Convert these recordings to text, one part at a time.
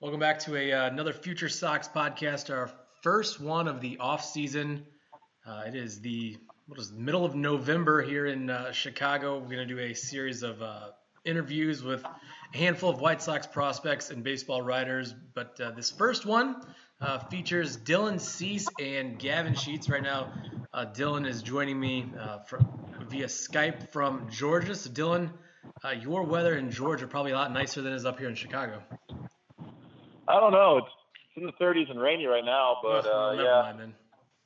Welcome back to a, uh, another Future Sox podcast, our first one of the off season. Uh, it is the what is middle of November here in uh, Chicago. We're going to do a series of uh, interviews with a handful of White Sox prospects and baseball writers. But uh, this first one uh, features Dylan Cease and Gavin Sheets. Right now, Dylan is joining me from, via Skype from Georgia. So, Dylan, your weather in Georgia probably a lot nicer than it is up here in Chicago. I don't know. It's, it's in the 30s and rainy right now, but uh, yeah, mind,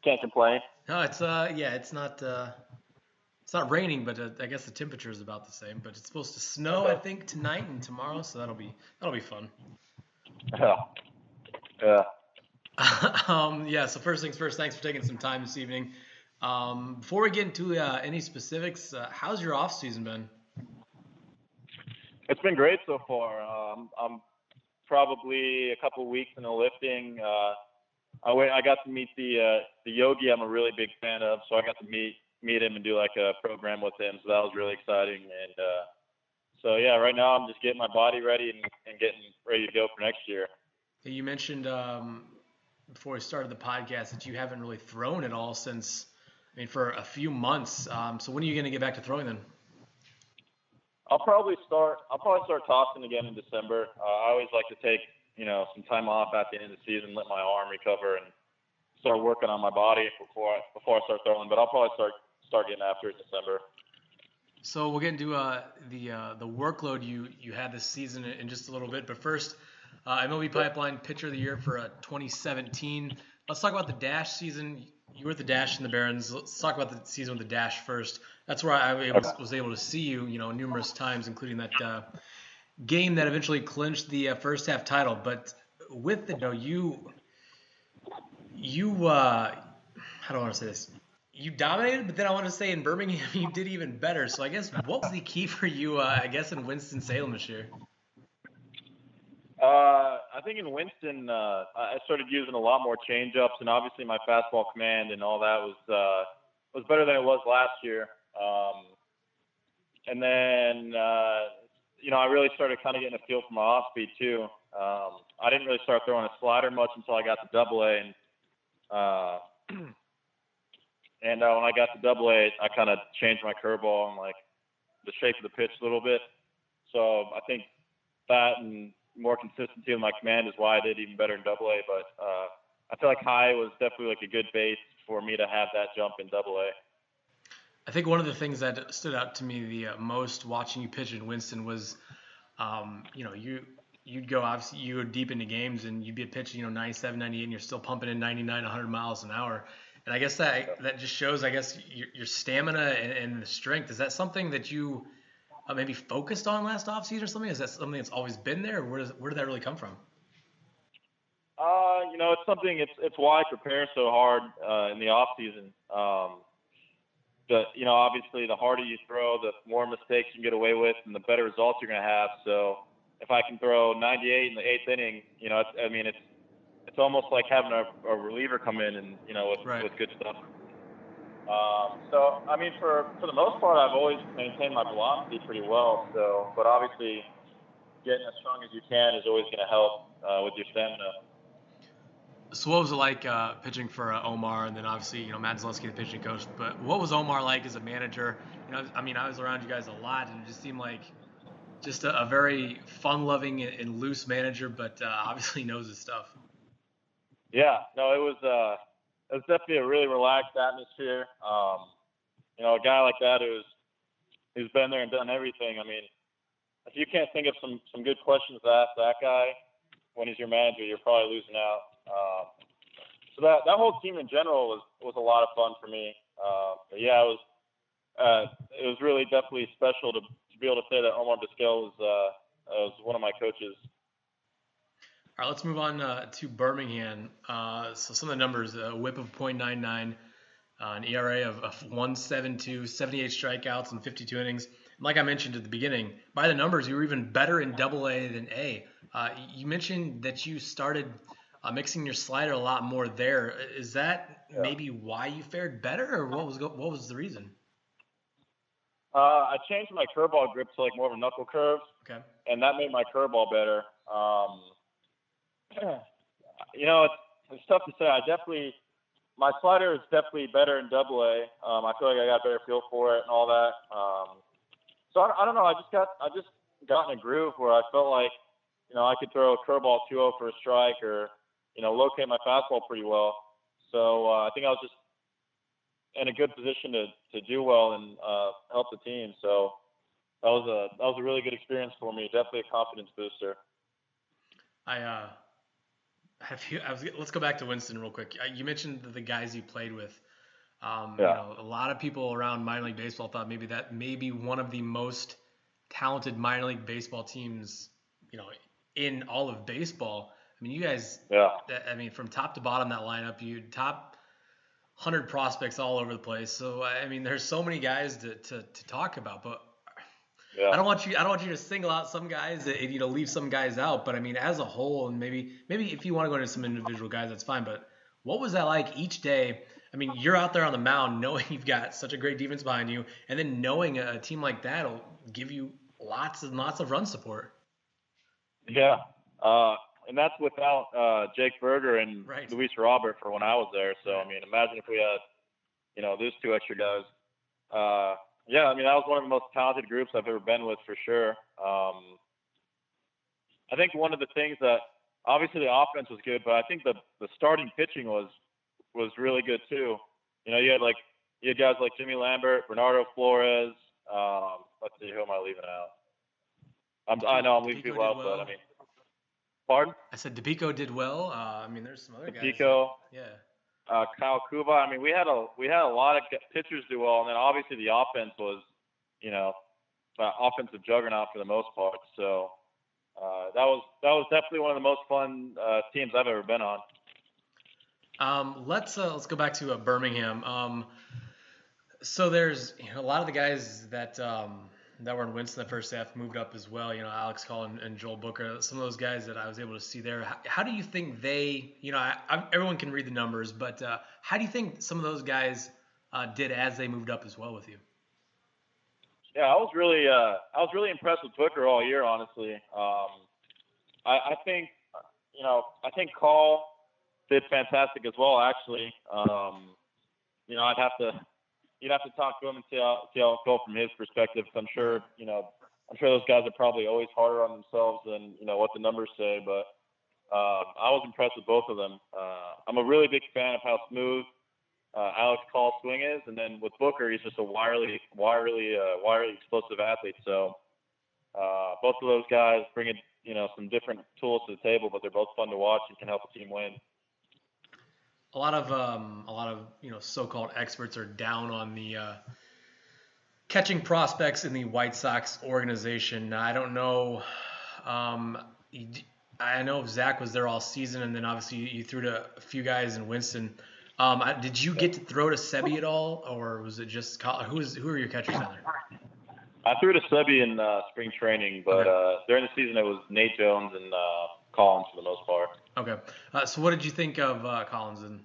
can't complain. No, it's uh, yeah, it's not uh, it's not raining, but uh, I guess the temperature is about the same. But it's supposed to snow, I think, tonight and tomorrow, so that'll be that'll be fun. Yeah. Yeah. um, yeah. So first things first, thanks for taking some time this evening. Um, before we get into uh, any specifics, uh, how's your off season been? It's been great so far. Um, I'm probably a couple weeks in the lifting. Uh, I went, I got to meet the uh, the yogi I'm a really big fan of, so I got to meet meet him and do like a program with him. So that was really exciting. And uh, so yeah, right now I'm just getting my body ready and, and getting ready to go for next year. You mentioned um, before we started the podcast that you haven't really thrown at all since, I mean, for a few months. Um, so when are you going to get back to throwing then? I'll probably start. I'll probably start tossing again in December. Uh, I always like to take you know some time off at the end of the season, let my arm recover, and start working on my body before I, before I start throwing. But I'll probably start start getting after it in December. So we'll get into uh, the uh, the workload you you had this season in just a little bit. But first, uh, MLB Pipeline Pitcher of the Year for uh, 2017. Let's talk about the Dash season. You were the Dash and the Barons. Let's talk about the season with the Dash first that's where I was able to see you, you know, numerous times, including that uh, game that eventually clinched the uh, first half title. But with the, you know, you, you, uh, how do I want to say this? You dominated, but then I want to say in Birmingham you did even better. So I guess what was the key for you? Uh, I guess in Winston Salem this year. Uh, I think in Winston, uh, I started using a lot more changeups, and obviously my fastball command and all that was uh, was better than it was last year. Um, and then, uh, you know, I really started kind of getting a feel for my off speed too. Um, I didn't really start throwing a slider much until I got to double A. And, uh, and uh, when I got to double A, I kind of changed my curveball and like the shape of the pitch a little bit. So I think that and more consistency in my command is why I did even better in double A. But, uh, I feel like high was definitely like a good base for me to have that jump in double A. I think one of the things that stood out to me the uh, most watching you pitch in Winston was, um, you know, you you'd go obviously you go deep into games and you'd be pitching you know 97, 98, and you're still pumping in 99, 100 miles an hour. And I guess that that just shows, I guess, your, your stamina and, and, the strength. Is that something that you uh, maybe focused on last offseason or something? Is that something that's always been there? Where does where did that really come from? Uh, you know, it's something. It's it's why I prepare so hard uh, in the off season. Um, the you know obviously the harder you throw, the more mistakes you can get away with, and the better results you're going to have. So if I can throw 98 in the eighth inning, you know, it's, I mean it's it's almost like having a, a reliever come in and you know with right. with good stuff. Um, so I mean for for the most part, I've always maintained my velocity pretty well. So but obviously getting as strong as you can is always going to help uh, with your stamina. So what was it like uh, pitching for uh, Omar, and then obviously you know Matt Zaleski, the pitching coach. But what was Omar like as a manager? You know, I mean, I was around you guys a lot, and it just seemed like just a, a very fun-loving and, and, loose manager, but uh, obviously knows his stuff. Yeah, no, it was uh, it was definitely a really relaxed atmosphere. Um, you know, a guy like that who's who's been there and done everything. I mean, if you can't think of some some good questions to ask that guy when he's your manager, you're probably losing out. Um, so that that whole team in general was was a lot of fun for me. Uh, but yeah, it was uh, it was really definitely special to, to be able to say that Omar Vizquel was uh, was one of my coaches. All right, let's move on uh, to Birmingham. Uh, so some of the numbers: a WHIP of .99, uh, an ERA of, of 1.72, 78 strikeouts in 52 innings. And like I mentioned at the beginning, by the numbers, you were even better in Double A than A. Uh, you mentioned that you started uh, mixing your slider a lot more there. Is that yeah. maybe why you fared better, or what was what was the reason? Uh, I changed my curveball grip to like more of a knuckle curve. Okay. And that made my curveball better. Um, you know, it's, it's tough to say. I definitely my slider is definitely better in Double A. Um, I feel like I got a better feel for it and all that. Um, so I, I don't know. I just got I just got in a groove where I felt like you know I could throw a curveball 2-0 for a strike or you know locate my fastball pretty well. So uh, I think I was just in a good position to to do well and uh, help the team. So that was a that was a really good experience for me. Definitely a confidence booster. I uh, have you, I was, let's go back to Winston real quick. Uh, you mentioned the guys you played with. Um, yeah. You know, a lot of people around minor league baseball thought maybe that may be one of the most talented minor league baseball teams, you know, in all of baseball. I mean, you guys. Yeah. I mean, from top to bottom, that lineup, you top hundred prospects all over the place. So I mean, there's so many guys to, to, to talk about, but yeah. I don't want you. I don't want you to single out some guys and you know leave some guys out. But I mean, as a whole, and maybe maybe if you want to go into some individual guys, that's fine. But what was that like each day? I mean, you're out there on the mound knowing you've got such a great defense behind you, and then knowing a team like that will give you lots and lots of run support. Yeah, uh, and that's without uh, Jake Burger and right. Luis Robert for when I was there. So I mean, imagine if we had, you know, those two extra guys. Uh, yeah, I mean that was one of the most talented groups I've ever been with for sure. Um, I think one of the things that obviously the offense was good, but I think the the starting pitching was was really good too. You know, you had like you had guys like Jimmy Lambert, Bernardo Flores. Um, let's see, who am I leaving out? I'm, I know I'm leaving people out, well. but I mean, pardon? I said DePico did well. Uh, I mean, there's some other guys. DePico. Yeah uh, Kyle Kubat. I mean, we had a we had a lot of pitchers do well, and then obviously the offense was, you know, offensive juggernaut for the most part. So uh, that was that was definitely one of the most fun uh, teams I've ever been on. Um, let's uh, let's go back to uh, Birmingham. Um, so there's you know, a lot of the guys that um, that were in Winston the first half moved up as well. You know, Alex Call and, and Joel Booker, some of those guys that I was able to see there. How, how do you think they, you know, I, I, everyone can read the numbers, but uh, how do you think some of those guys uh, did as they moved up as well with you? Yeah, I was really, uh, I was really impressed with Booker all year, honestly. Um, I, I think, you know, I think Call did fantastic as well, actually. Um, you know, I'd have to you'd have to talk to him and see how see how it go from his perspective. I'm sure you know I'm sure those guys are probably always harder on themselves than you know what the numbers say. But uh, I was impressed with both of them. Uh, I'm a really big fan of how smooth uh, Alex Call's swing is, and then with Booker, he's just a wirely, wirely, uh, wirely explosive athlete. So uh, both of those guys bring in, you know some different tools to the table, but they're both fun to watch and can help a team win a lot of um, a lot of you know so-called experts are down on the uh, catching prospects in the White Sox organization. I don't know. Um, I know Zach was there all season, and then obviously you threw to a few guys in Winston. Um, did you get to throw to Seby at all, or was it just who is who are your catchers down there? I threw to Seby in uh, spring training, but okay. uh, during the season it was Nate Jones and uh, Collins for the most part. Okay. Uh, so what did you think of uh, Collins and?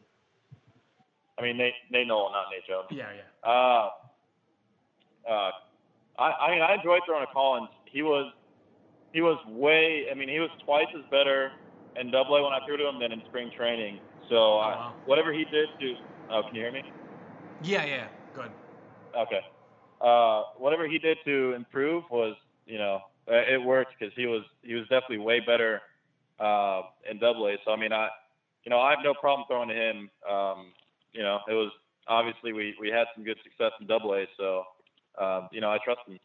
I mean Nate Nate Nolan, not Nate Jones. Yeah, yeah. Uh, uh, I I mean I enjoyed throwing to Collins. He was he was way. I mean he was twice as better in Double A when I threw to him than in spring training. So oh, I, wow. whatever he did to. Oh, can you hear me? Yeah, yeah. Good. Okay. Uh, whatever he did to improve was, you know, it worked because he was he was definitely way better uh, in Double A. So I mean, I, you know, I have no problem throwing to him. Um, you know, it was obviously we we had some good success in Double A, so um, you know, I trust him.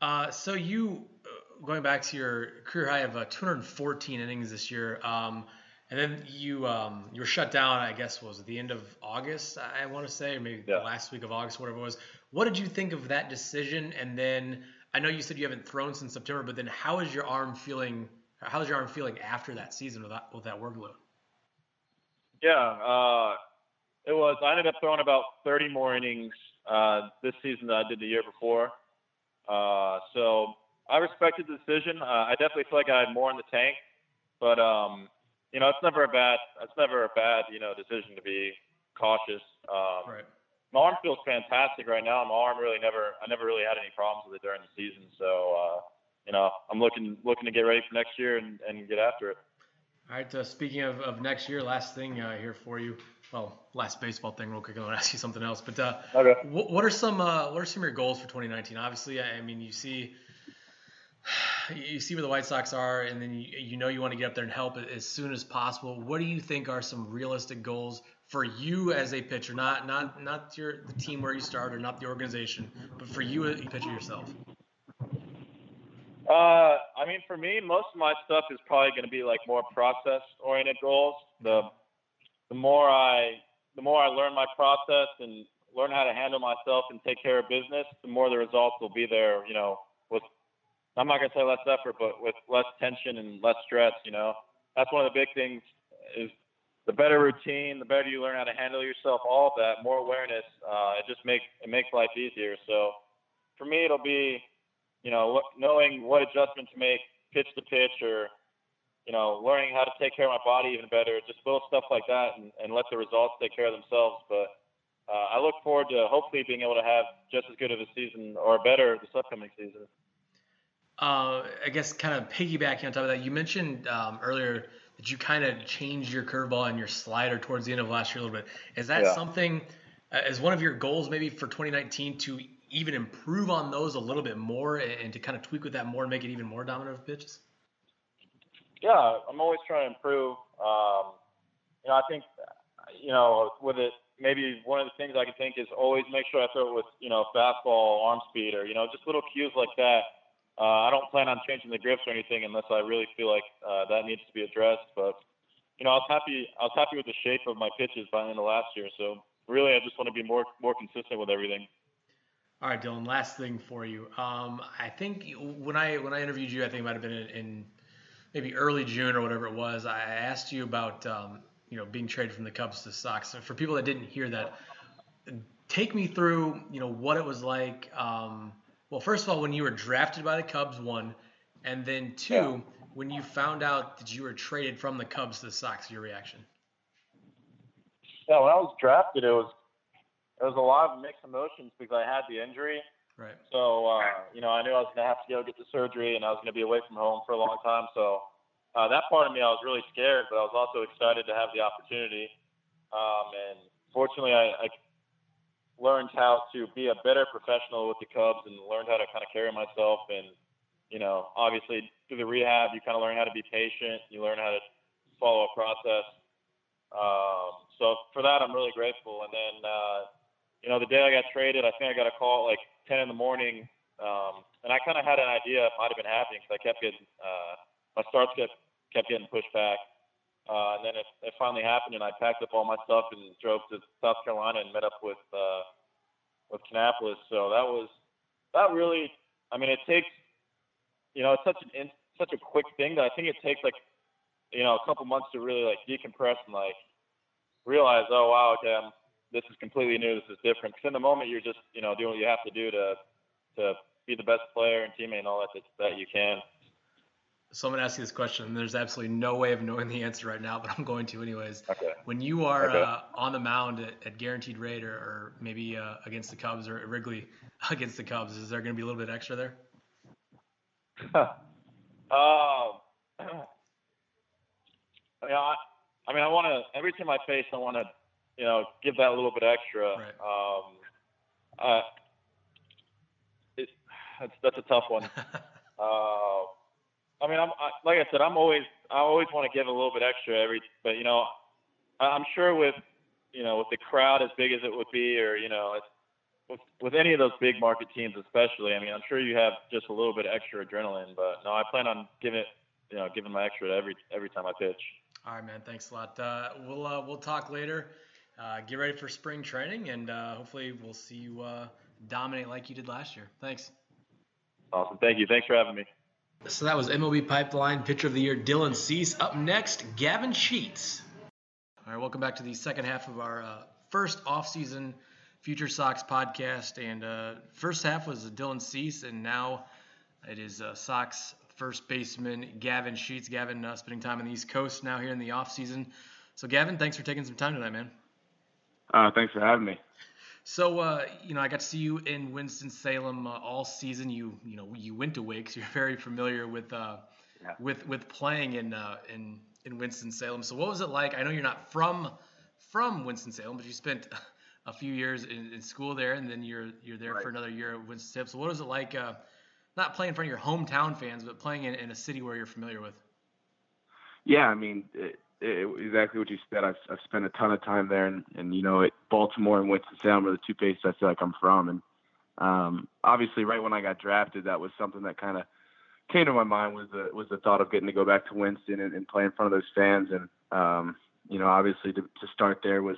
Uh, so you uh, going back to your career high of uh, 214 innings this year, um, and then you um, you were shut down. I guess was at the end of August. I want to say, or maybe yeah. the last week of August, whatever it was. What did you think of that decision? And then I know you said you haven't thrown since September, but then how is your arm feeling How's your arm feeling after that season with that with that workload? Yeah, uh, it was. I ended up throwing about 30 more innings uh, this season than I did the year before. Uh, so I respected the decision. Uh, I definitely feel like I had more in the tank, but um, you know, it's never a bad. It's never a bad you know decision to be cautious. Um, right. My arm feels fantastic right now. My arm really never. I never really had any problems with it during the season. So uh, you know, I'm looking looking to get ready for next year and, and get after it. All right. Uh, speaking of, of next year, last thing uh, here for you. Well, last baseball thing, real quick. I want to ask you something else. But uh, okay. what, what are some uh, what are some of your goals for 2019? Obviously, I, I mean, you see you see where the White Sox are, and then you, you know you want to get up there and help as soon as possible. What do you think are some realistic goals for you as a pitcher? Not not not your the team where you start or not the organization, but for you as a pitcher yourself. Uh, I mean, for me, most of my stuff is probably going to be like more process-oriented goals. The the more I the more I learn my process and learn how to handle myself and take care of business, the more the results will be there. You know, with I'm not gonna say less effort, but with less tension and less stress. You know, that's one of the big things. Is the better routine, the better you learn how to handle yourself. All of that, more awareness. Uh, it just makes it makes life easier. So, for me, it'll be, you know, knowing what adjustment to make, pitch to pitch, or you know, learning how to take care of my body even better. Just little stuff like that, and, and let the results take care of themselves. But uh, I look forward to hopefully being able to have just as good of a season or better this upcoming season. Uh, I guess kind of piggybacking on top of that, you mentioned um, earlier that you kind of changed your curveball and your slider towards the end of last year a little bit. Is that yeah. something, uh, as one of your goals maybe for 2019 to even improve on those a little bit more and, to kind of tweak with that more and make it even more dominant of pitches? Yeah, I'm always trying to improve. Um, you know, I think, you know, with it, maybe one of the things I can think is always make sure I throw it with, you know, fastball, arm speed, or, you know, just little cues like that uh, I don't plan on changing the grips or anything unless I really feel like uh, that needs to be addressed. But you know, I was happy. I was happy with the shape of my pitches by the end of last year. So really, I just want to be more more consistent with everything. All right, Dylan. Last thing for you. Um, I think when I when I interviewed you, I think it might have been in, in maybe early June or whatever it was. I asked you about um, you know being traded from the Cubs to the Sox. So for people that didn't hear that, take me through you know what it was like. Um, well, first of all, when you were drafted by the Cubs, one, and then two, yeah. when you found out that you were traded from the Cubs to the Sox, your reaction? Yeah, when I was drafted, it was it was a lot of mixed emotions because I had the injury. Right. So uh, you know, I knew I was going to have to go get the surgery, and I was going to be away from home for a long time. So uh, that part of me, I was really scared, but I was also excited to have the opportunity. Um, and fortunately, I, I learned how to be a better professional with the Cubs and learned how to kind of carry myself. And, you know, obviously through the rehab, you kind of learn how to be patient. You learn how to follow a process. Um, so for that, I'm really grateful. And then, uh, you know, the day I got traded, I think I got a call at like 10 in the morning. Um, and I kind of had an idea it might have been happening because I kept getting, uh, my starts kept, kept getting pushed back. Uh, and then it, it finally happened, and I packed up all my stuff and drove to South Carolina and met up with uh, with Kannapolis. So that was that really. I mean, it takes you know it's such an in, such a quick thing that I think it takes like you know a couple months to really like decompress and like realize, oh wow, okay, I'm, this is completely new. This is different. Because in the moment, you're just you know doing what you have to do to to be the best player and teammate and all that that, that you can. So I'm going to ask you this question. There's absolutely no way of knowing the answer right now, but I'm going to anyways. Okay. When you are okay. uh, on the mound at, at Guaranteed Rate or, or maybe uh, against the Cubs or Wrigley against the Cubs, is there going to be a little bit extra there? um, I mean, I, I mean, I want to every time I face, I want to, you know, give that a little bit extra. Right. Um, uh, it, that's that's a tough one. uh, I mean, I'm I, like I said, I'm always I always want to give a little bit extra every, but you know, I'm sure with you know with the crowd as big as it would be, or you know, with with any of those big market teams, especially. I mean, I'm sure you have just a little bit extra adrenaline, but no, I plan on giving it, you know, giving my extra every every time I pitch. All right, man. Thanks a lot. Uh, we'll uh, we'll talk later. Uh, get ready for spring training, and uh, hopefully we'll see you uh, dominate like you did last year. Thanks. Awesome. Thank you. Thanks for having me. So that was MLB Pipeline Pitcher of the Year Dylan Cease. Up next, Gavin Sheets. All right, welcome back to the second half of our uh, first off-season Future Sox podcast. And uh, first half was Dylan Cease, and now it is uh, Sox first baseman Gavin Sheets. Gavin uh, spending time on the East Coast now here in the off-season. So Gavin, thanks for taking some time tonight, man. Uh, thanks for having me. So uh, you know, I got to see you in Winston Salem uh, all season. You you know, you went to Wake, so you're very familiar with uh, yeah. with with playing in uh, in in Winston Salem. So what was it like? I know you're not from from Winston Salem, but you spent a few years in, in school there, and then you're you're there Right. for another year at Winston Salem. So what was it like? Uh, not playing in front of your hometown fans, but playing in, in a city where you're familiar with. Yeah, I mean, it, exactly what you said. I've, I've spent a ton of time there, and, and you know, it, Baltimore and Winston Salem are the two places I feel like I'm from. And um, obviously, right when I got drafted, that was something that kind of came to my mind was the was the thought of getting to go back to Winston and, and play in front of those fans. And um, you know, obviously, to, to start there was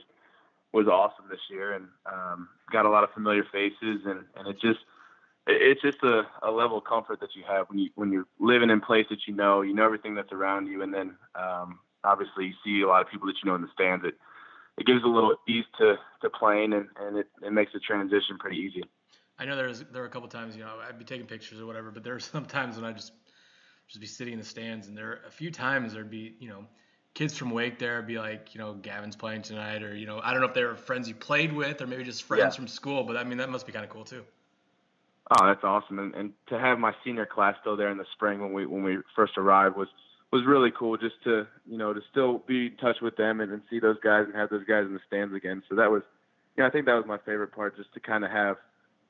was awesome this year, and um, got a lot of familiar faces, and and it just it- it's just a, a level of comfort that you have when you when you're living in place that you know, you know everything that's around you, and then um, obviously you see a lot of people that you know in the stands. It it gives a little ease to to playing, and and it, it makes the transition pretty easy. I know there's there were a couple times, you know, I'd be taking pictures or whatever, but there were some times when I just just be sitting in the stands, and there were a few times there'd be, you know, kids from Wake there be like, you know, Gavin's playing tonight, or you know, I don't know if they were friends you played with, or maybe just friends Yeah. from school, but I mean that must be kind of cool too. Oh, that's awesome! And, and to have my senior class still there in the spring when we when we first arrived was was really cool. Just to you know to still be in touch with them and, and see those guys and have those guys in the stands again. So that was, yeah, I think that was my favorite part, just to kind of have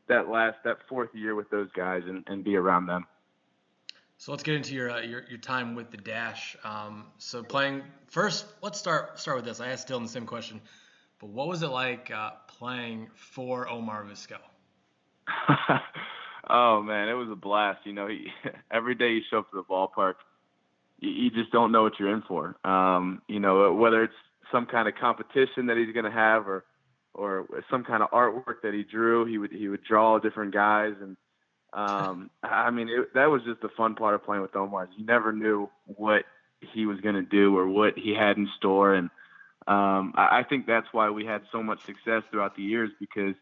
that last that fourth year with those guys and, and be around them. So let's get into your uh, your, your time with the Dash. Um, so playing first, let's start start with this. I asked Dylan the same question, but what was it like uh, playing for Omar Vizquel? oh man, it was a blast. You know, he, every day you show up to the ballpark, you, you just don't know what you're in for. Um, you know, whether it's some kind of competition that he's going to have, or or some kind of artwork that he drew. He would he would draw different guys, and um, I mean, it, that was just the fun part of playing with Omar. You never knew what he was going to do or what he had in store, and um, I, I think that's why we had so much success throughout the years because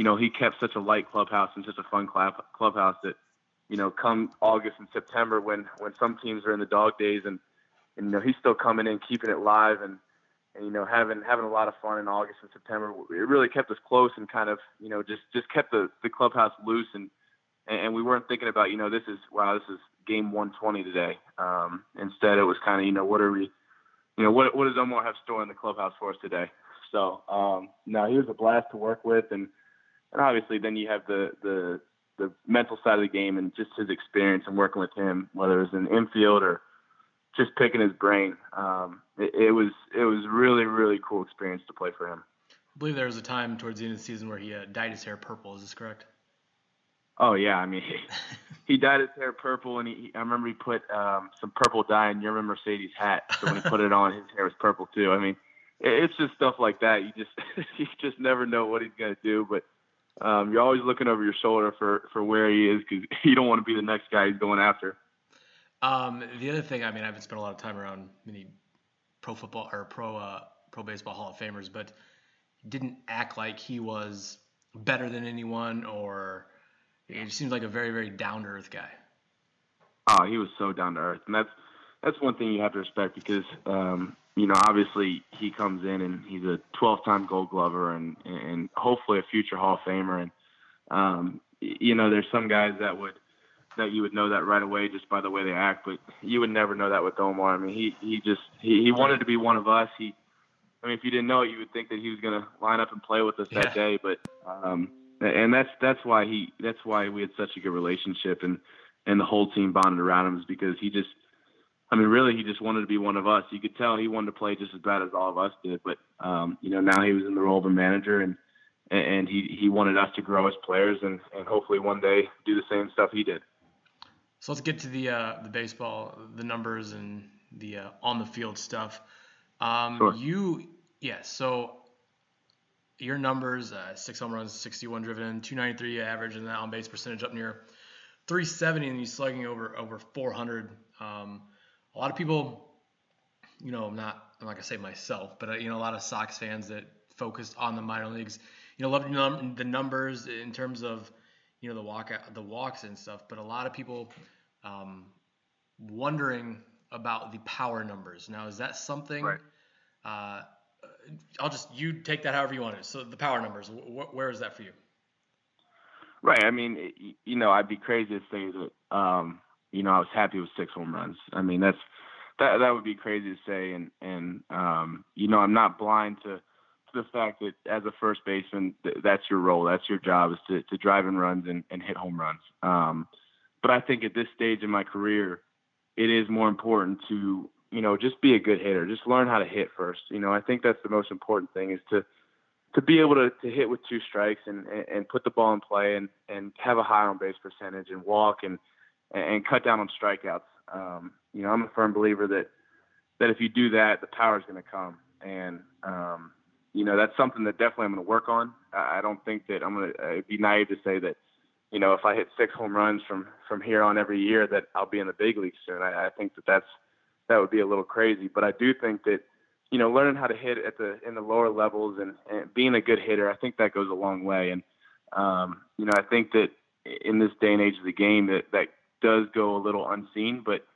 you know, he kept such a light clubhouse and such a fun club, clubhouse that, you know, come August and September when, when some teams are in the dog days and, and, you know, he's still coming in, keeping it live and, and, you know, having, having a lot of fun in August and September. It really kept us close and kind of, you know, just, just kept the, the clubhouse loose and, and we weren't thinking about, you know, this is, wow, this is game 120 today. Um, instead it was kind of, you know, what are we, you know, what, what does Omar have stored in the clubhouse for us today? So, um, no, he was a blast to work with and, and obviously then you have the the the mental side of the game and just his experience and working with him, whether it was in infield or just picking his brain. Um, it, it was it was really really cool experience to play for him. I believe there was a time towards the end of the season where he uh, dyed his hair purple. Is this correct? Oh yeah, I mean he, he dyed his hair purple and he I remember he put um, some purple dye in your Mercedes hat. So when he put it on, his hair was purple too. I mean, it, it's just stuff like that. You just you just never know what he's gonna do, but um, you're always looking over your shoulder for, for where he is because you don't want to be the next guy he's going after. Um, the other thing, I mean, I haven't spent a lot of time around many pro football or pro uh, pro baseball Hall of Famers, but didn't act like he was better than anyone, or he just seems like a very very down to earth guy. Oh, he was so down to earth, and that's that's one thing you have to respect because um, you know obviously he comes in and he's a 12-time Gold Glover and and hopefully a future Hall of Famer, and um, you know there's some guys that would that you would know that right away just by the way they act, but you would never know that with Omar. I mean, he he just he, he wanted to be one of us. He, I mean, if you didn't know it, you would think that he was going to line up and play with us Yeah. that day. But um, and that's that's why he that's why we had such a good relationship and and the whole team bonded around him is because he just. I mean, really, he just wanted to be one of us. You could tell he wanted to play just as bad as all of us did. But um, you know, now he was in the role of a manager, and and he he wanted us to grow as players, and and hopefully one day do the same stuff he did. So let's get to the uh, the baseball, the numbers, and the uh, on the field stuff. Um, Sure. You, yeah. So your numbers: uh, six home runs, 61 driven in, 293 average, and that on base percentage up near 370, and you slugging over over 400. Um, a lot of people, you know, I'm not I'm not gonna say myself, but uh, you know, a lot of Sox fans that focused on the minor leagues, you know, love the num- the numbers in terms of you know the walk the walks and stuff, but a lot of people um, wondering about the power numbers. Now, is that something? Right. Uh, I'll just you take that however you want it. So the power numbers, wh- where is that for you? Right. I mean, you know, I'd be crazy to say that. Um, you know, I was happy with six home runs. I mean, that's that that would be crazy to say, and and um, you know I'm not blind to, to the fact that as a first baseman, th- that's your role, that's your job is to to drive in runs and, and hit home runs. Um, but I think at this stage in my career, it is more important to you know just be a good hitter, just learn how to hit first. You know I think that's the most important thing is to to be able to, to hit with two strikes and, and put the ball in play and, and have a high on base percentage and walk and and cut down on strikeouts. Um, you know, I'm a firm believer that that if you do that, the power is going to come, and um, you know that's something that definitely I'm going to work on. I don't think that I'm going to be naive to say that you know if I hit six home runs from from here on every year that I'll be in the big leagues soon. I, I think that that's that would be a little crazy, but I do think that you know, learning how to hit at the in the lower levels and, and being a good hitter, I think that goes a long way. And um, you know, I think that in this day and age of the game, that that does go a little unseen. But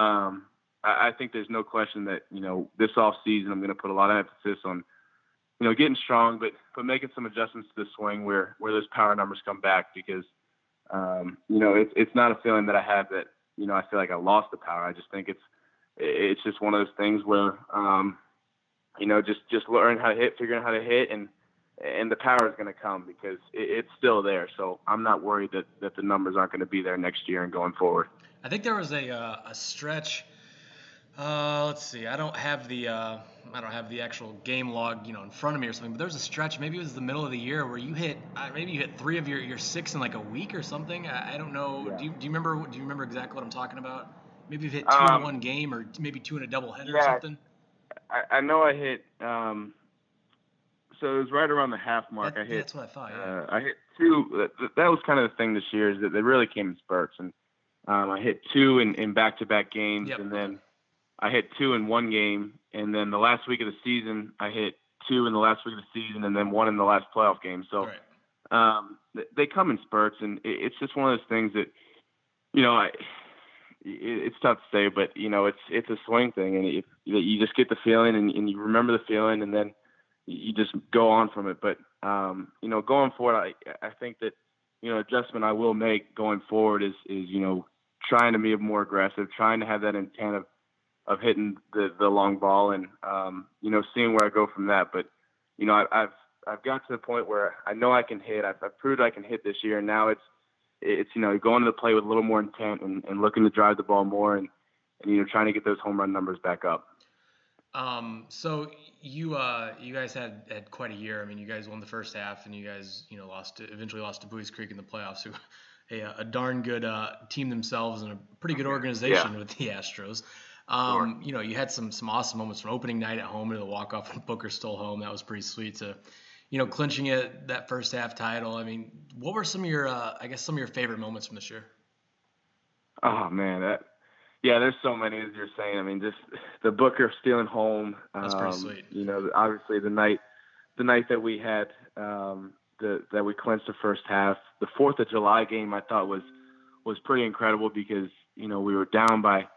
um, I, I think there's no question that you know this off season, I'm going to put a lot of emphasis on you know getting strong, but but making some adjustments to the swing where where those power numbers come back because um, you know it's it's not a feeling that I have that you know I feel like I lost the power. I just think it's it's just one of those things where um, you know, just just learn how to hit, figuring out how to hit, and and the power is going to come because it, it's still there. So I'm not worried that that the numbers aren't going to be there next year and going forward. I think there was a uh, a stretch. Uh, let's see. I don't have the uh, I don't have the actual game log, you know, in front of me or something. But there was a stretch. Maybe it was the middle of the year where you hit. Uh, maybe you hit three of your, your six in like a week or something. I, I don't know. Yeah. Do you do you remember do you remember exactly what I'm talking about? Maybe you've hit two um, in one game or maybe two in a double header yeah, or something. I, I know I hit. Um, so it was right around the half mark. That, I hit. That's what I thought. Yeah. Uh, I hit two. That, that was kind of the thing this year is that they really came in spurts, and um, I hit two in, in back-to-back games, yep. and then I hit two in one game, and then the last week of the season I hit two in the last week of the season, and then one in the last playoff game. So right. um, they come in spurts, and it's just one of those things that you know I it's tough to say, but you know, it's it's a swing thing, and if, you just get the feeling and, and you remember the feeling, and then you just go on from it. But um, you know, going forward, I I think that you know adjustment I will make going forward is is you know trying to be more aggressive, trying to have that intent of of hitting the the long ball, and um, you know seeing where I go from that. But you know, I, I've I've got to the point where I know I can hit. I've, I've proved I can hit this year, and now it's it's you know going to the play with a little more intent and, and looking to drive the ball more and, and you know trying to get those home run numbers back up. Um, so you uh, you guys had had quite a year. I mean, you guys won the first half, and you guys you know lost to, eventually lost to Buies Creek in the playoffs, who a, a darn good uh, team themselves and a pretty good organization yeah. with the Astros. Um, sure. You know, you had some some awesome moments from opening night at home to the walk off when Booker stole home. That was pretty sweet to you know, clinching it that first half title. I mean, what were some of your, uh, I guess, some of your favorite moments from this year? Oh man, that yeah, there's so many as you're saying. I mean, just the Booker stealing home. That's um, pretty sweet. You know, obviously the night, the night that we had, um, the that we clinched the first half. The Fourth of July game I thought was was pretty incredible because you know we were down by, I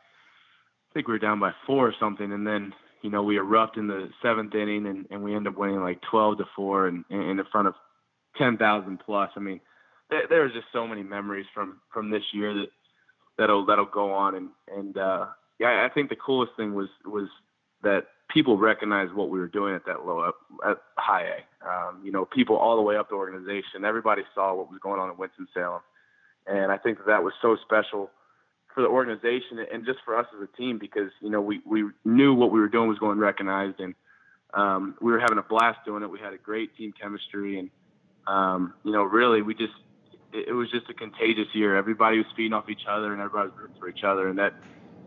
think we were down by four or something, and then you know, we erupt in the seventh inning and, and we end up winning like 12 to four and, and in front of 10,000 plus. I mean, there, there's just so many memories from, from this year that that'll, that'll go on. And, and, uh, yeah, I think the coolest thing was, was that people recognized what we were doing at that low up at high A. Um, you know, people all the way up the organization, everybody saw what was going on in Winston-Salem. And I think that, that was so special for the organization and just for us as a team because you know we we knew what we were doing was going recognized and um, we were having a blast doing it. We had a great team chemistry and um, you know really we just it, it was just a contagious year. Everybody was feeding off each other and everybody was rooting for each other and that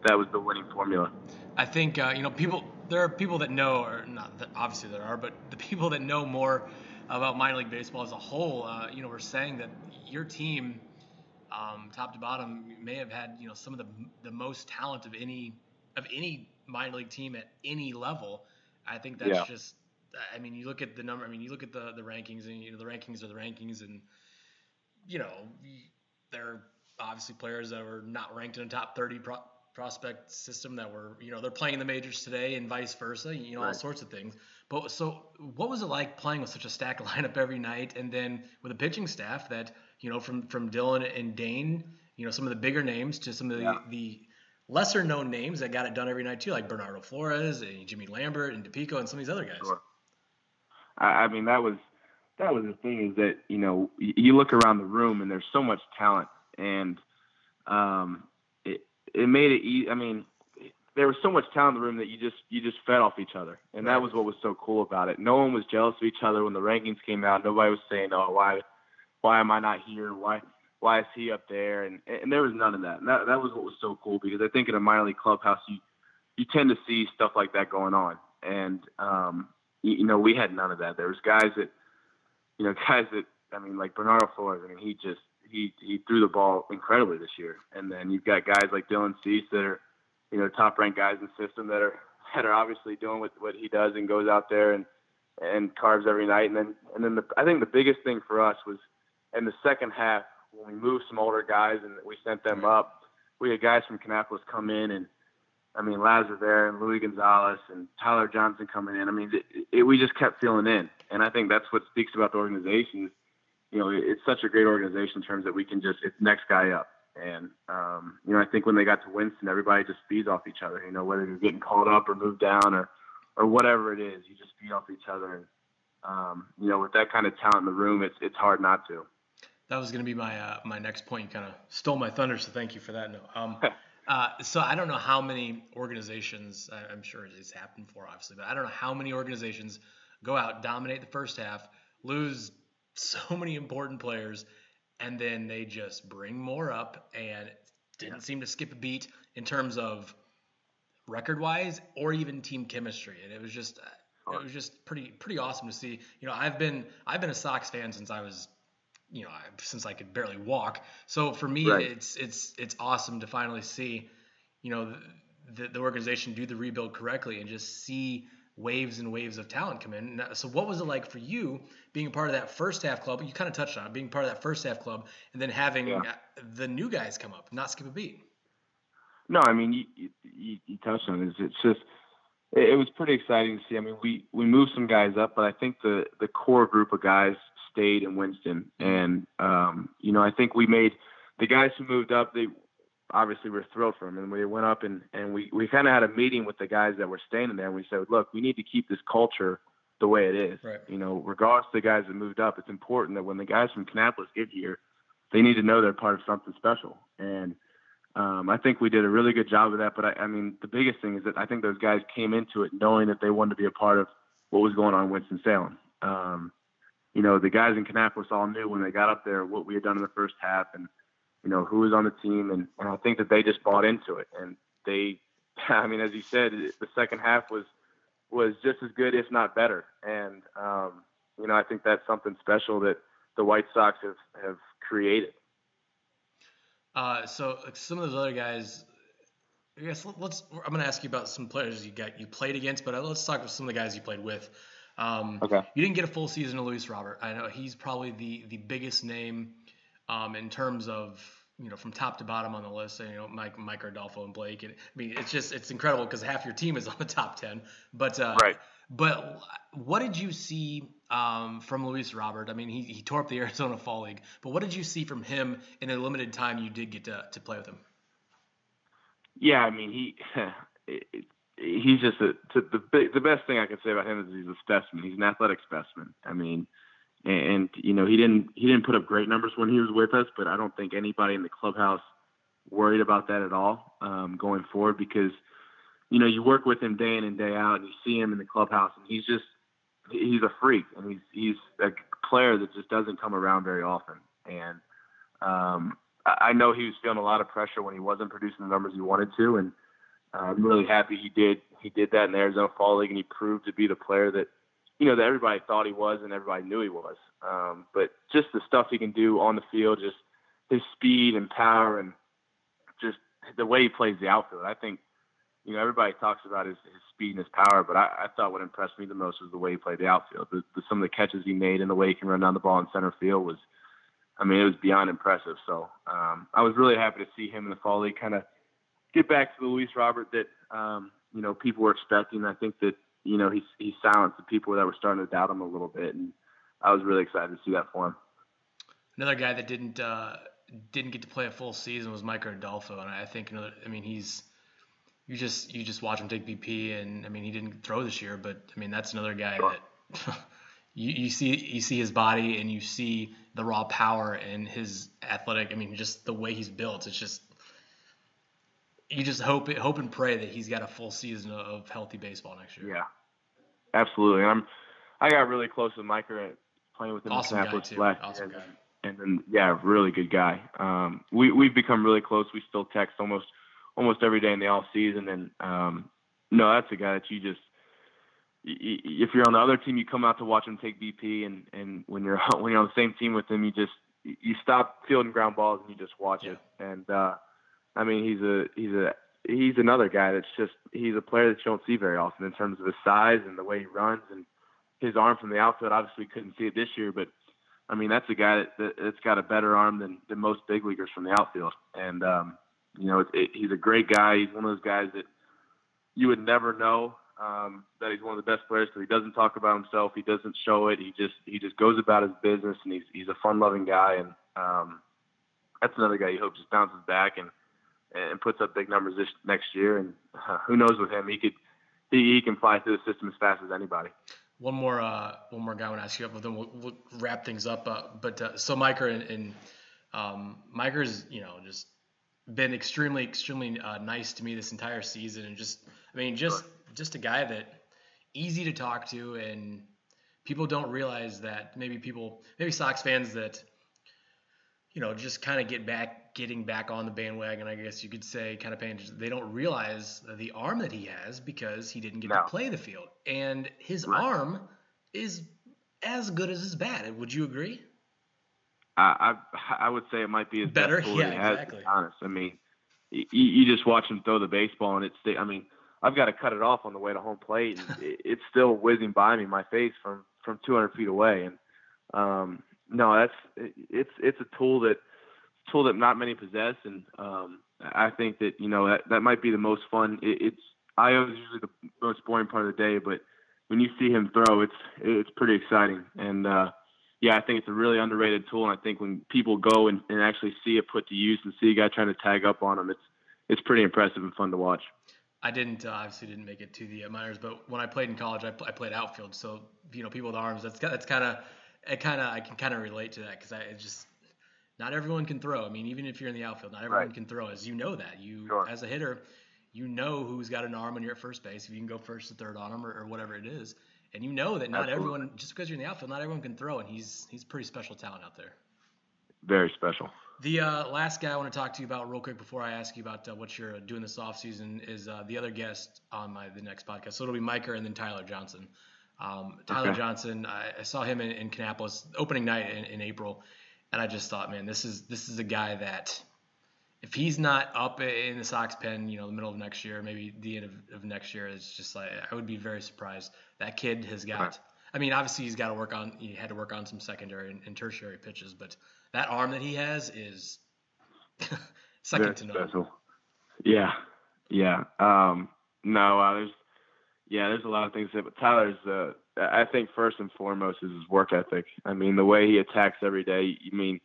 that was the winning formula. I think uh, you know people. There are people that know, or not that obviously there are, but the people that know more about minor league baseball as a whole. Uh, you know, were saying that your team um, top to bottom, may have had you know some of the the most talent of any of any minor league team at any level. I think that's yeah. just. I mean, you look at the number. I mean, you look at the the rankings, and you know the rankings are the rankings, and you know they're obviously players that were not ranked in a top 30 pro- prospect system that were you know they're playing in the majors today and vice versa you know right. all sorts of things but so what was it like playing with such a stacked lineup every night and then with a pitching staff that you know, from from Dylan and Dane, you know, some of the bigger names to some of the, yeah. the lesser known names that got it done every night too, like Bernardo Flores and Jimmy Lambert and DePico and some of these other guys. Sure. I, I mean, that was that was the thing is that you know you look around the room and there's so much talent and um, it it made it. easy. I mean, there was so much talent in the room that you just you just fed off each other, and that was what was so cool about it. No one was jealous of each other when the rankings came out. Nobody was saying, "Oh, why why am I not here? Why why is he up there?" And and there was none of that. And that that was what was so cool because I think in a minor league clubhouse you you tend to see stuff like that going on, and um, you, you know we had none of that. There was guys that you know guys that I mean like Bernardo Flores. I mean he just he he threw the ball incredibly this year, and then you've got guys like Dylan Cease that are you know, top ranked guys in the system that are that are obviously doing what what he does and goes out there and and carves every night. And then and then the, I think the biggest thing for us was in the second half when we moved some older guys and we sent them up. We had guys from Kannapolis come in and I mean Laz there and Louis Gonzalez and Tyler Johnson coming in. I mean it, it, we just kept filling in, and I think that's what speaks about the organization. You know, it's such a great organization in terms that we can just it's next guy up and um, you know, I think when they got to Winston, everybody just feeds off each other. You know, whether you're getting called up or moved down or or whatever it is, you just feed off each other. And um, you know, with that kind of talent in the room, it's it's hard not to. That was going to be my uh, my next point. You kind of stole my thunder, so thank you for that. No, um, uh, so I don't know how many organizations. I'm sure it's happened for, obviously, but I don't know how many organizations go out, dominate the first half, lose so many important players, and then they just bring more up and didn't seem to skip a beat in terms of record wise or even team chemistry. And it was just it was just pretty pretty awesome to see. You know i've been i've been a sox fan since i was you know since i could barely walk so for me right. it's it's it's awesome to finally see you know the, the organization do the rebuild correctly and just see waves and waves of talent come in. So what was it like for you being a part of that first half club? You kind of touched on it, being part of that first half club, and then having yeah. Uh, the new guys come up, not skip a beat. No, I mean you, you, you touched on it. It's just it was pretty exciting to see. I mean, we we moved some guys up, but I think the the core group of guys stayed in Winston, and um, you know I think we made the guys who moved up. They obviously we're thrilled for him. And we went up and, and we, we kind of had a meeting with the guys that were staying in there. And we said, look, we need to keep this culture the way it is. Right. You know, regardless of the guys that moved up, it's important that when the guys from Kannapolis get here, they need to know they're part of something special. And um, I think we did a really good job of that. But I, I mean, the biggest thing is that I think those guys came into it knowing that they wanted to be a part of what was going on in Winston-Salem. Um, you know, the guys in Kannapolis all knew when they got up there what we had done in the first half and – you know, who was on the team, and, and I think that they just bought into it. And they, I mean, as you said, the second half was was just as good, if not better. And um, you know, I think that's something special that the White Sox have have created. Uh, so some of those other guys, I guess let's. I'm going to ask you about some players you got you played against, but let's talk about some of the guys you played with. Um, okay. You didn't get a full season of Luis Robert. I know he's probably the the biggest name um, in terms of you know from top to bottom on the list. You know, Micker, Micker Adolfo, and Blake. And, I mean, it's just it's incredible because half your team is on the top ten. But uh, right. But what did you see um, from Luis Robert? I mean, he, he tore up the Arizona Fall League. But what did you see from him in a limited time you did get to, to play with him? Yeah, I mean, he he's just a, the the best thing I can say about him is he's a specimen. He's an athletic specimen. I mean, and you know he didn't he didn't put up great numbers when he was with us, but I don't think anybody in the clubhouse worried about that at all um, going forward because you know you work with him day in and day out, and you see him in the clubhouse, and he's just he's a freak, and he's he's a player that just doesn't come around very often, and um, I know he was feeling a lot of pressure when he wasn't producing the numbers he wanted to, and I'm really happy he did he did that in the Arizona Fall League, and he proved to be the player that you know, that everybody thought he was and everybody knew he was. Um, but just the stuff he can do on the field, just his speed and power and just the way he plays the outfield. I think, you know, everybody talks about his, his speed and his power, but I, I thought what impressed me the most was the way he played the outfield. The, the, some of the catches he made and the way he can run down the ball in center field was, I mean, it was beyond impressive. So um, I was really happy to see him in the fall league kind of get back to the Luis Robert that, um, you know, people were expecting. I think that you know, he's he silenced the people that were starting to doubt him a little bit, and I was really excited to see that for him. Another guy that didn't uh, didn't get to play a full season was Micker Adolfo, and I think another. I mean, he's you just you just watch him take BP, and I mean he didn't throw this year, but I mean that's another guy Sure. that you, you see you see his body and you see the raw power and his athletic. I mean just the way he's built. It's just you just hope hope and pray that he's got a full season of healthy baseball next year. Yeah, absolutely. And I'm I got really close with Micker playing with him Awesome in last Awesome year. guy. and then yeah, really good guy. Um, we we've become really close. We still text almost almost every day in the off season, and um, no, that's a guy that you just if you're on the other team, you come out to watch him take BP, and and when you're when you're on the same team with him, you just you stop fielding ground balls and you just watch it. And uh, I mean, he's a he's a he's another guy that's just he's a player that you don't see very often in terms of his size and the way he runs and his arm from the outfield. Obviously, couldn't see it this year, but I mean, that's a guy that, that, that's got a better arm than, than most big leaguers from the outfield. And, um, you know, it, it, he's a great guy. He's one of those guys that you would never know um, that he's one of the best players because he doesn't talk about himself. He doesn't show it. He just he just goes about his business, and he's he's a fun-loving guy. And um, that's another guy you hope just bounces back and and puts up big numbers this next year. And uh, who knows with him, he could he, he can fly through the system as fast as anybody. One more, uh, one more guy I want to ask you, up, but then we'll, we'll wrap things up. Uh, but uh, so Micker and, and um, Micker's, you know, just been extremely, extremely uh, nice to me this entire season, and just, I mean, just, just a guy that easy to talk to, and people don't realize that maybe people, maybe Sox fans that, you know, just kind of get back, getting back on the bandwagon, I guess you could say, kind of paying. They don't realize the arm that he has because he didn't get No. to play the field, and his Right. arm is as good as his bat. Would you agree? I, I I would say it might be his Better? best Yeah, has. exactly. Honest, I mean, you, you just watch him throw the baseball, and it's. I mean, I've got to cut it off on the way to home plate, and it, it's still whizzing by me, my face from from 200 feet away. And um, no, that's it's it's a tool that tool that not many possess, and um, I think that you know that that might be the most fun. It, it's IO is usually the most boring part of the day, but when you see him throw, it's it's pretty exciting, and uh, yeah, I think it's a really underrated tool, and I think when people go and, and actually see it put to use and see a guy trying to tag up on him, it's it's pretty impressive and fun to watch. I didn't uh, obviously didn't make it to the minors, but when I played in college, I, pl- I played outfield. So you know, people with arms, that's that's kind of it. Kind of I can kind of relate to that because I it just not everyone can throw. I mean, even if you're in the outfield, not everyone Right. can throw. As you know that you Sure. as a hitter, you know who's got an arm when you're at first base. If you can go first to third on them or, or whatever it is, and you know that not Absolutely. everyone just because you're in the outfield, not everyone can throw, and he's he's a pretty special talent out there. Very special. The uh, last guy I want to talk to you about real quick before I ask you about uh, what you're doing this offseason is uh, the other guest on my the next podcast. So it'll be Micker and then Tyler Johnson. Um, Tyler Okay. Johnson, I, I saw him in, in Kannapolis opening night in, in April, and I just thought, man, this is this is a guy that if he's not up in the Sox pen, you know, the middle of next year, maybe the end of, of next year, it's just like I would be very surprised. That kid has got. Right. I mean, obviously he's got to work on. He had to work on some secondary and, and tertiary pitches, but that arm that he has is second to none. special. Yeah, yeah. Um, no, uh, there's yeah, there's a lot of things to but Tyler's. Uh, I think first and foremost is his work ethic. I mean, the way he attacks every day. You mean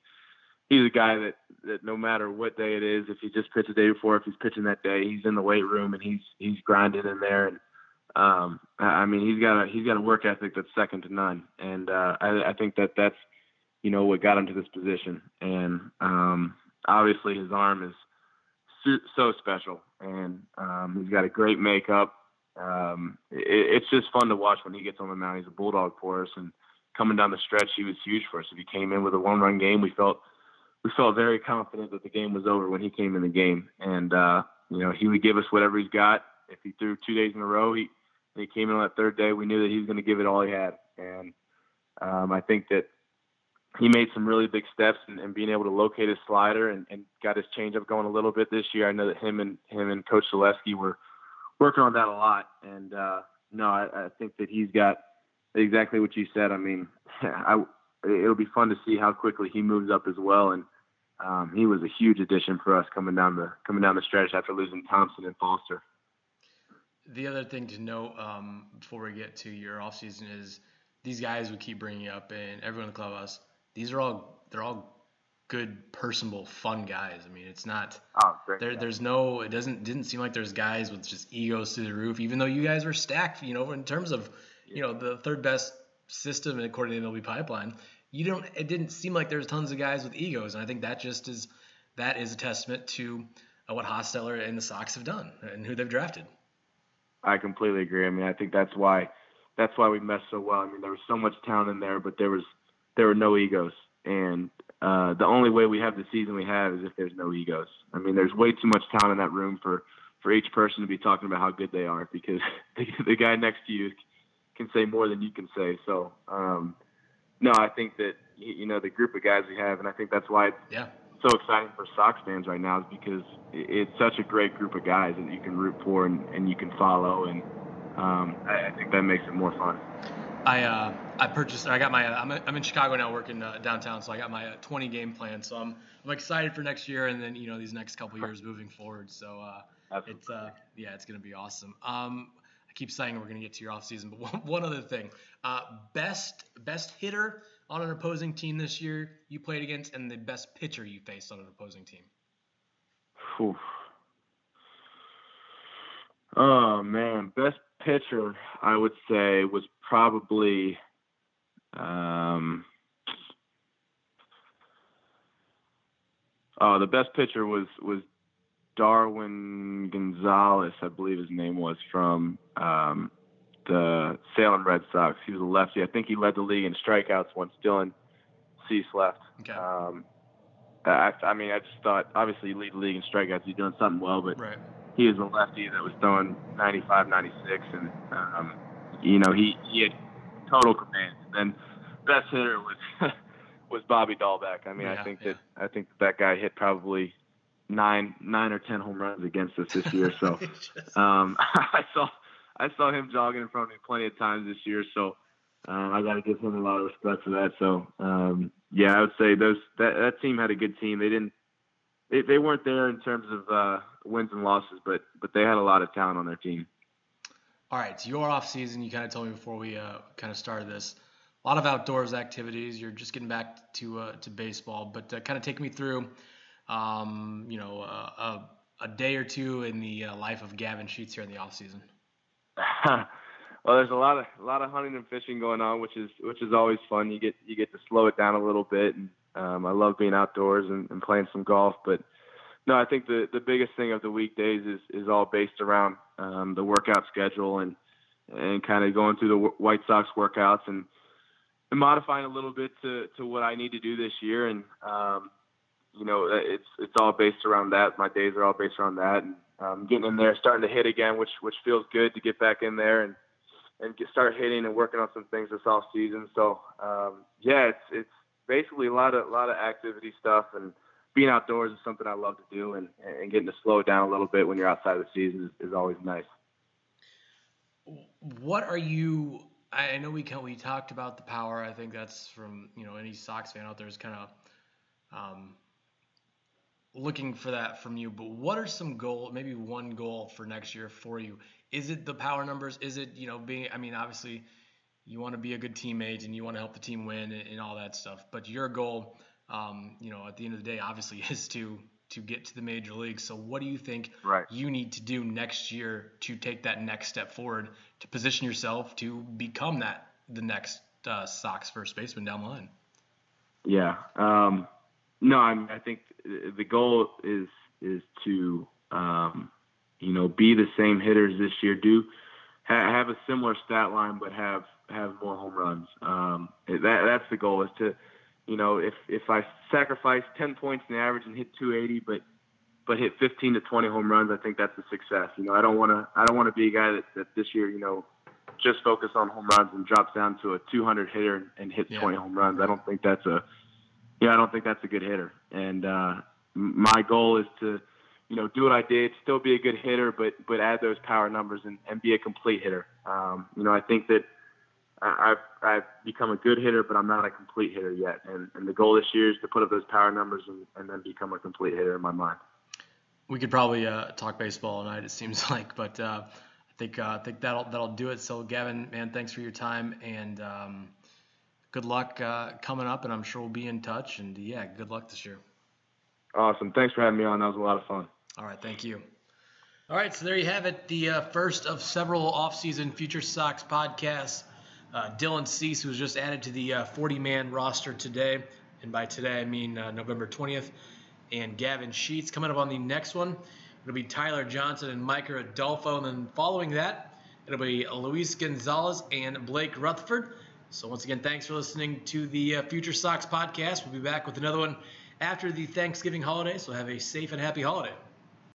he's a guy that that no matter what day it is, if he just pitched the day before, if he's pitching that day, he's in the weight room and he's he's grinding in there. And um, I I mean, he's got a he's got a work ethic that's second to none. And uh, I, I think that that's you know what got him to this position. And um, obviously, his arm is so, so special, and um, he's got a great makeup. Um, it, it's just fun to watch when he gets on the mound. He's a bulldog for us, and coming down the stretch, he was huge for us. If he came in with a one-run game, we felt we felt very confident that the game was over when he came in the game, and uh, you know he would give us whatever he's got. If he threw two days in a row, he he came in on that third day, we knew that he was going to give it all he had, and um, I think that he made some really big steps in, in being able to locate his slider and, and got his changeup going a little bit this year. I know that him and him and Coach Zaleski were working on that a lot. And uh, no, I, I think that he's got exactly what you said. I mean, I, it'll be fun to see how quickly he moves up as well. And um, he was a huge addition for us coming down the coming down the stretch after losing Thompson and Foster. The other thing to note um, before we get to your offseason is these guys we keep bringing up and everyone in the clubhouse. These are all they're all good, personable, fun guys. I mean, it's not Oh, great. there. There's no. It doesn't didn't seem like there's guys with just egos through the roof. Even though you guys were stacked, you know, in terms of you know the third best system according to MLB Pipeline. You don't. It didn't seem like there's tons of guys with egos, and I think that just is that is a testament to uh, what Hostetler and the Sox have done and who they've drafted. I completely agree. I mean, I think that's why that's why we meshed so well. I mean, there was so much talent in there, but there was there were no egos, and uh, the only way we have the season we have is if there's no egos. I mean, there's way too much talent in that room for for each person to be talking about how good they are because the, the guy next to you can say more than you can say. So, um, no, I think that you know the group of guys we have, and I think that's why it's Yeah. so exciting for Sox fans right now is because it's such a great group of guys that you can root for and, and you can follow, and um, I, I think that makes it more fun. I uh, I purchased. I got my. Uh, I'm, I'm in Chicago now, working uh, downtown, so I got my uh, 20 game plan. So I'm I'm excited for next year, and then you know these next couple years moving forward. So uh, it's uh, yeah, it's gonna be awesome. Um, I keep saying we're gonna get to your off season, but one, one other thing. Uh, best best hitter on an opposing team this year you played against, and the best pitcher you faced on an opposing team. Whew. Oh man, best pitcher I would say was probably um Oh, the best pitcher was was Darwin Gonzalez, I believe his name was from um the Salem Red Sox. He was a lefty. I think he led the league in strikeouts once Dylan Cease left. Okay. Um, I, I mean, I just thought obviously you lead the league in strikeouts. He's doing something well, but Right. He was a lefty that was throwing 95, 96, and um, you know he he had total command. And then best hitter was was Bobby Dalbec. I mean, Yeah, I think yeah. that I think that, guy hit probably nine nine or ten home runs against us this year. So um, I saw I saw him jogging in front of me plenty of times this year, so um, I got to give him a lot of respect for that. So um, yeah, I would say those that that team had a good team. They didn't they, they weren't there in terms of uh, wins and losses, but but they had a lot of talent on their team. All right, so your off season, you kind of told me before we uh, kind of started this. A lot of outdoors activities. You're just getting back to uh, to baseball, but uh, kind of take me through, um, you know, uh, a, a day or two in the uh, life of Gavin Sheets here in the off season. well, there's a lot of a lot of hunting and fishing going on, which is which is always fun. You get you get to slow it down a little bit, and um, I love being outdoors and, and playing some golf. But no, I think the the biggest thing of the weekdays is is all based around um, the workout schedule and and kind of going through the White Sox workouts and, and modifying a little bit to to what I need to do this year. And um, you know, it's it's all based around that. My days are all based around that, and um, getting in there, starting to hit again, which which feels good to get back in there and and get, start hitting and working on some things this off season. So um, yeah, it's it's basically a lot of a lot of activity stuff and being outdoors is something I love to do and and getting to slow it down a little bit when you're outside of the season is, is always nice. What are you? I know we can, we talked about the power. I think that's from you know any Sox fan out there is kind of um, looking for that from you. But what are some goal? Maybe one goal for next year for you. Is it the power numbers? Is it you know being? I mean, obviously you want to be a good teammate and you want to help the team win and, and all that stuff. But your goal, um, you know, at the end of the day, obviously is to to get to the major leagues. So what do you think Right. you need to do next year to take that next step forward to position yourself to become that the next uh, Sox first baseman down the line? Yeah. Um, no, I, mean, I think the goal is is to um, you know be the same hitters this year. Do ha- have a similar stat line, but have have more home runs. Um, that that's the goal. Is to you know if if I sacrifice 10 points in average and hit 280, but but hit 15 to 20 home runs, I think that's a success. You know, I don't want to I don't want to be a guy that, that this year you know just focus on home runs and drops down to a 200 hitter and, hits Yeah. 20 home runs. I don't think that's a yeah, I don't think that's a good hitter. And uh, my goal is to, you know, do what I did, still be a good hitter, but but add those power numbers and, and be a complete hitter. Um, you know, I think that I've I've become a good hitter, but I'm not a complete hitter yet. And and the goal this year is to put up those power numbers and, and then become a complete hitter in my mind. We could probably uh, talk baseball all night. It seems like, but uh, I think uh, I think that'll that'll do it. So Gavin, man, thanks for your time and. Um, good luck uh, coming up, and I'm sure we'll be in touch. And yeah, good luck this year. Awesome. Thanks for having me on. That was a lot of fun. All right, thank you. All right, so there you have it, the uh, first of several off-season Future Sox podcasts. Uh, Dylan Cease, who was just added to the 40-man roster today, and by today I mean November 20th, and Gavin Sheets coming up on the next one. It'll be Tyler Johnson and Micker Adolfo, and then following that, it'll be Luis Gonzalez and Blake Rutherford. So once again, thanks for listening to the uh, Future Sox podcast. We'll be back with another one after the Thanksgiving holiday. So have a safe and happy holiday.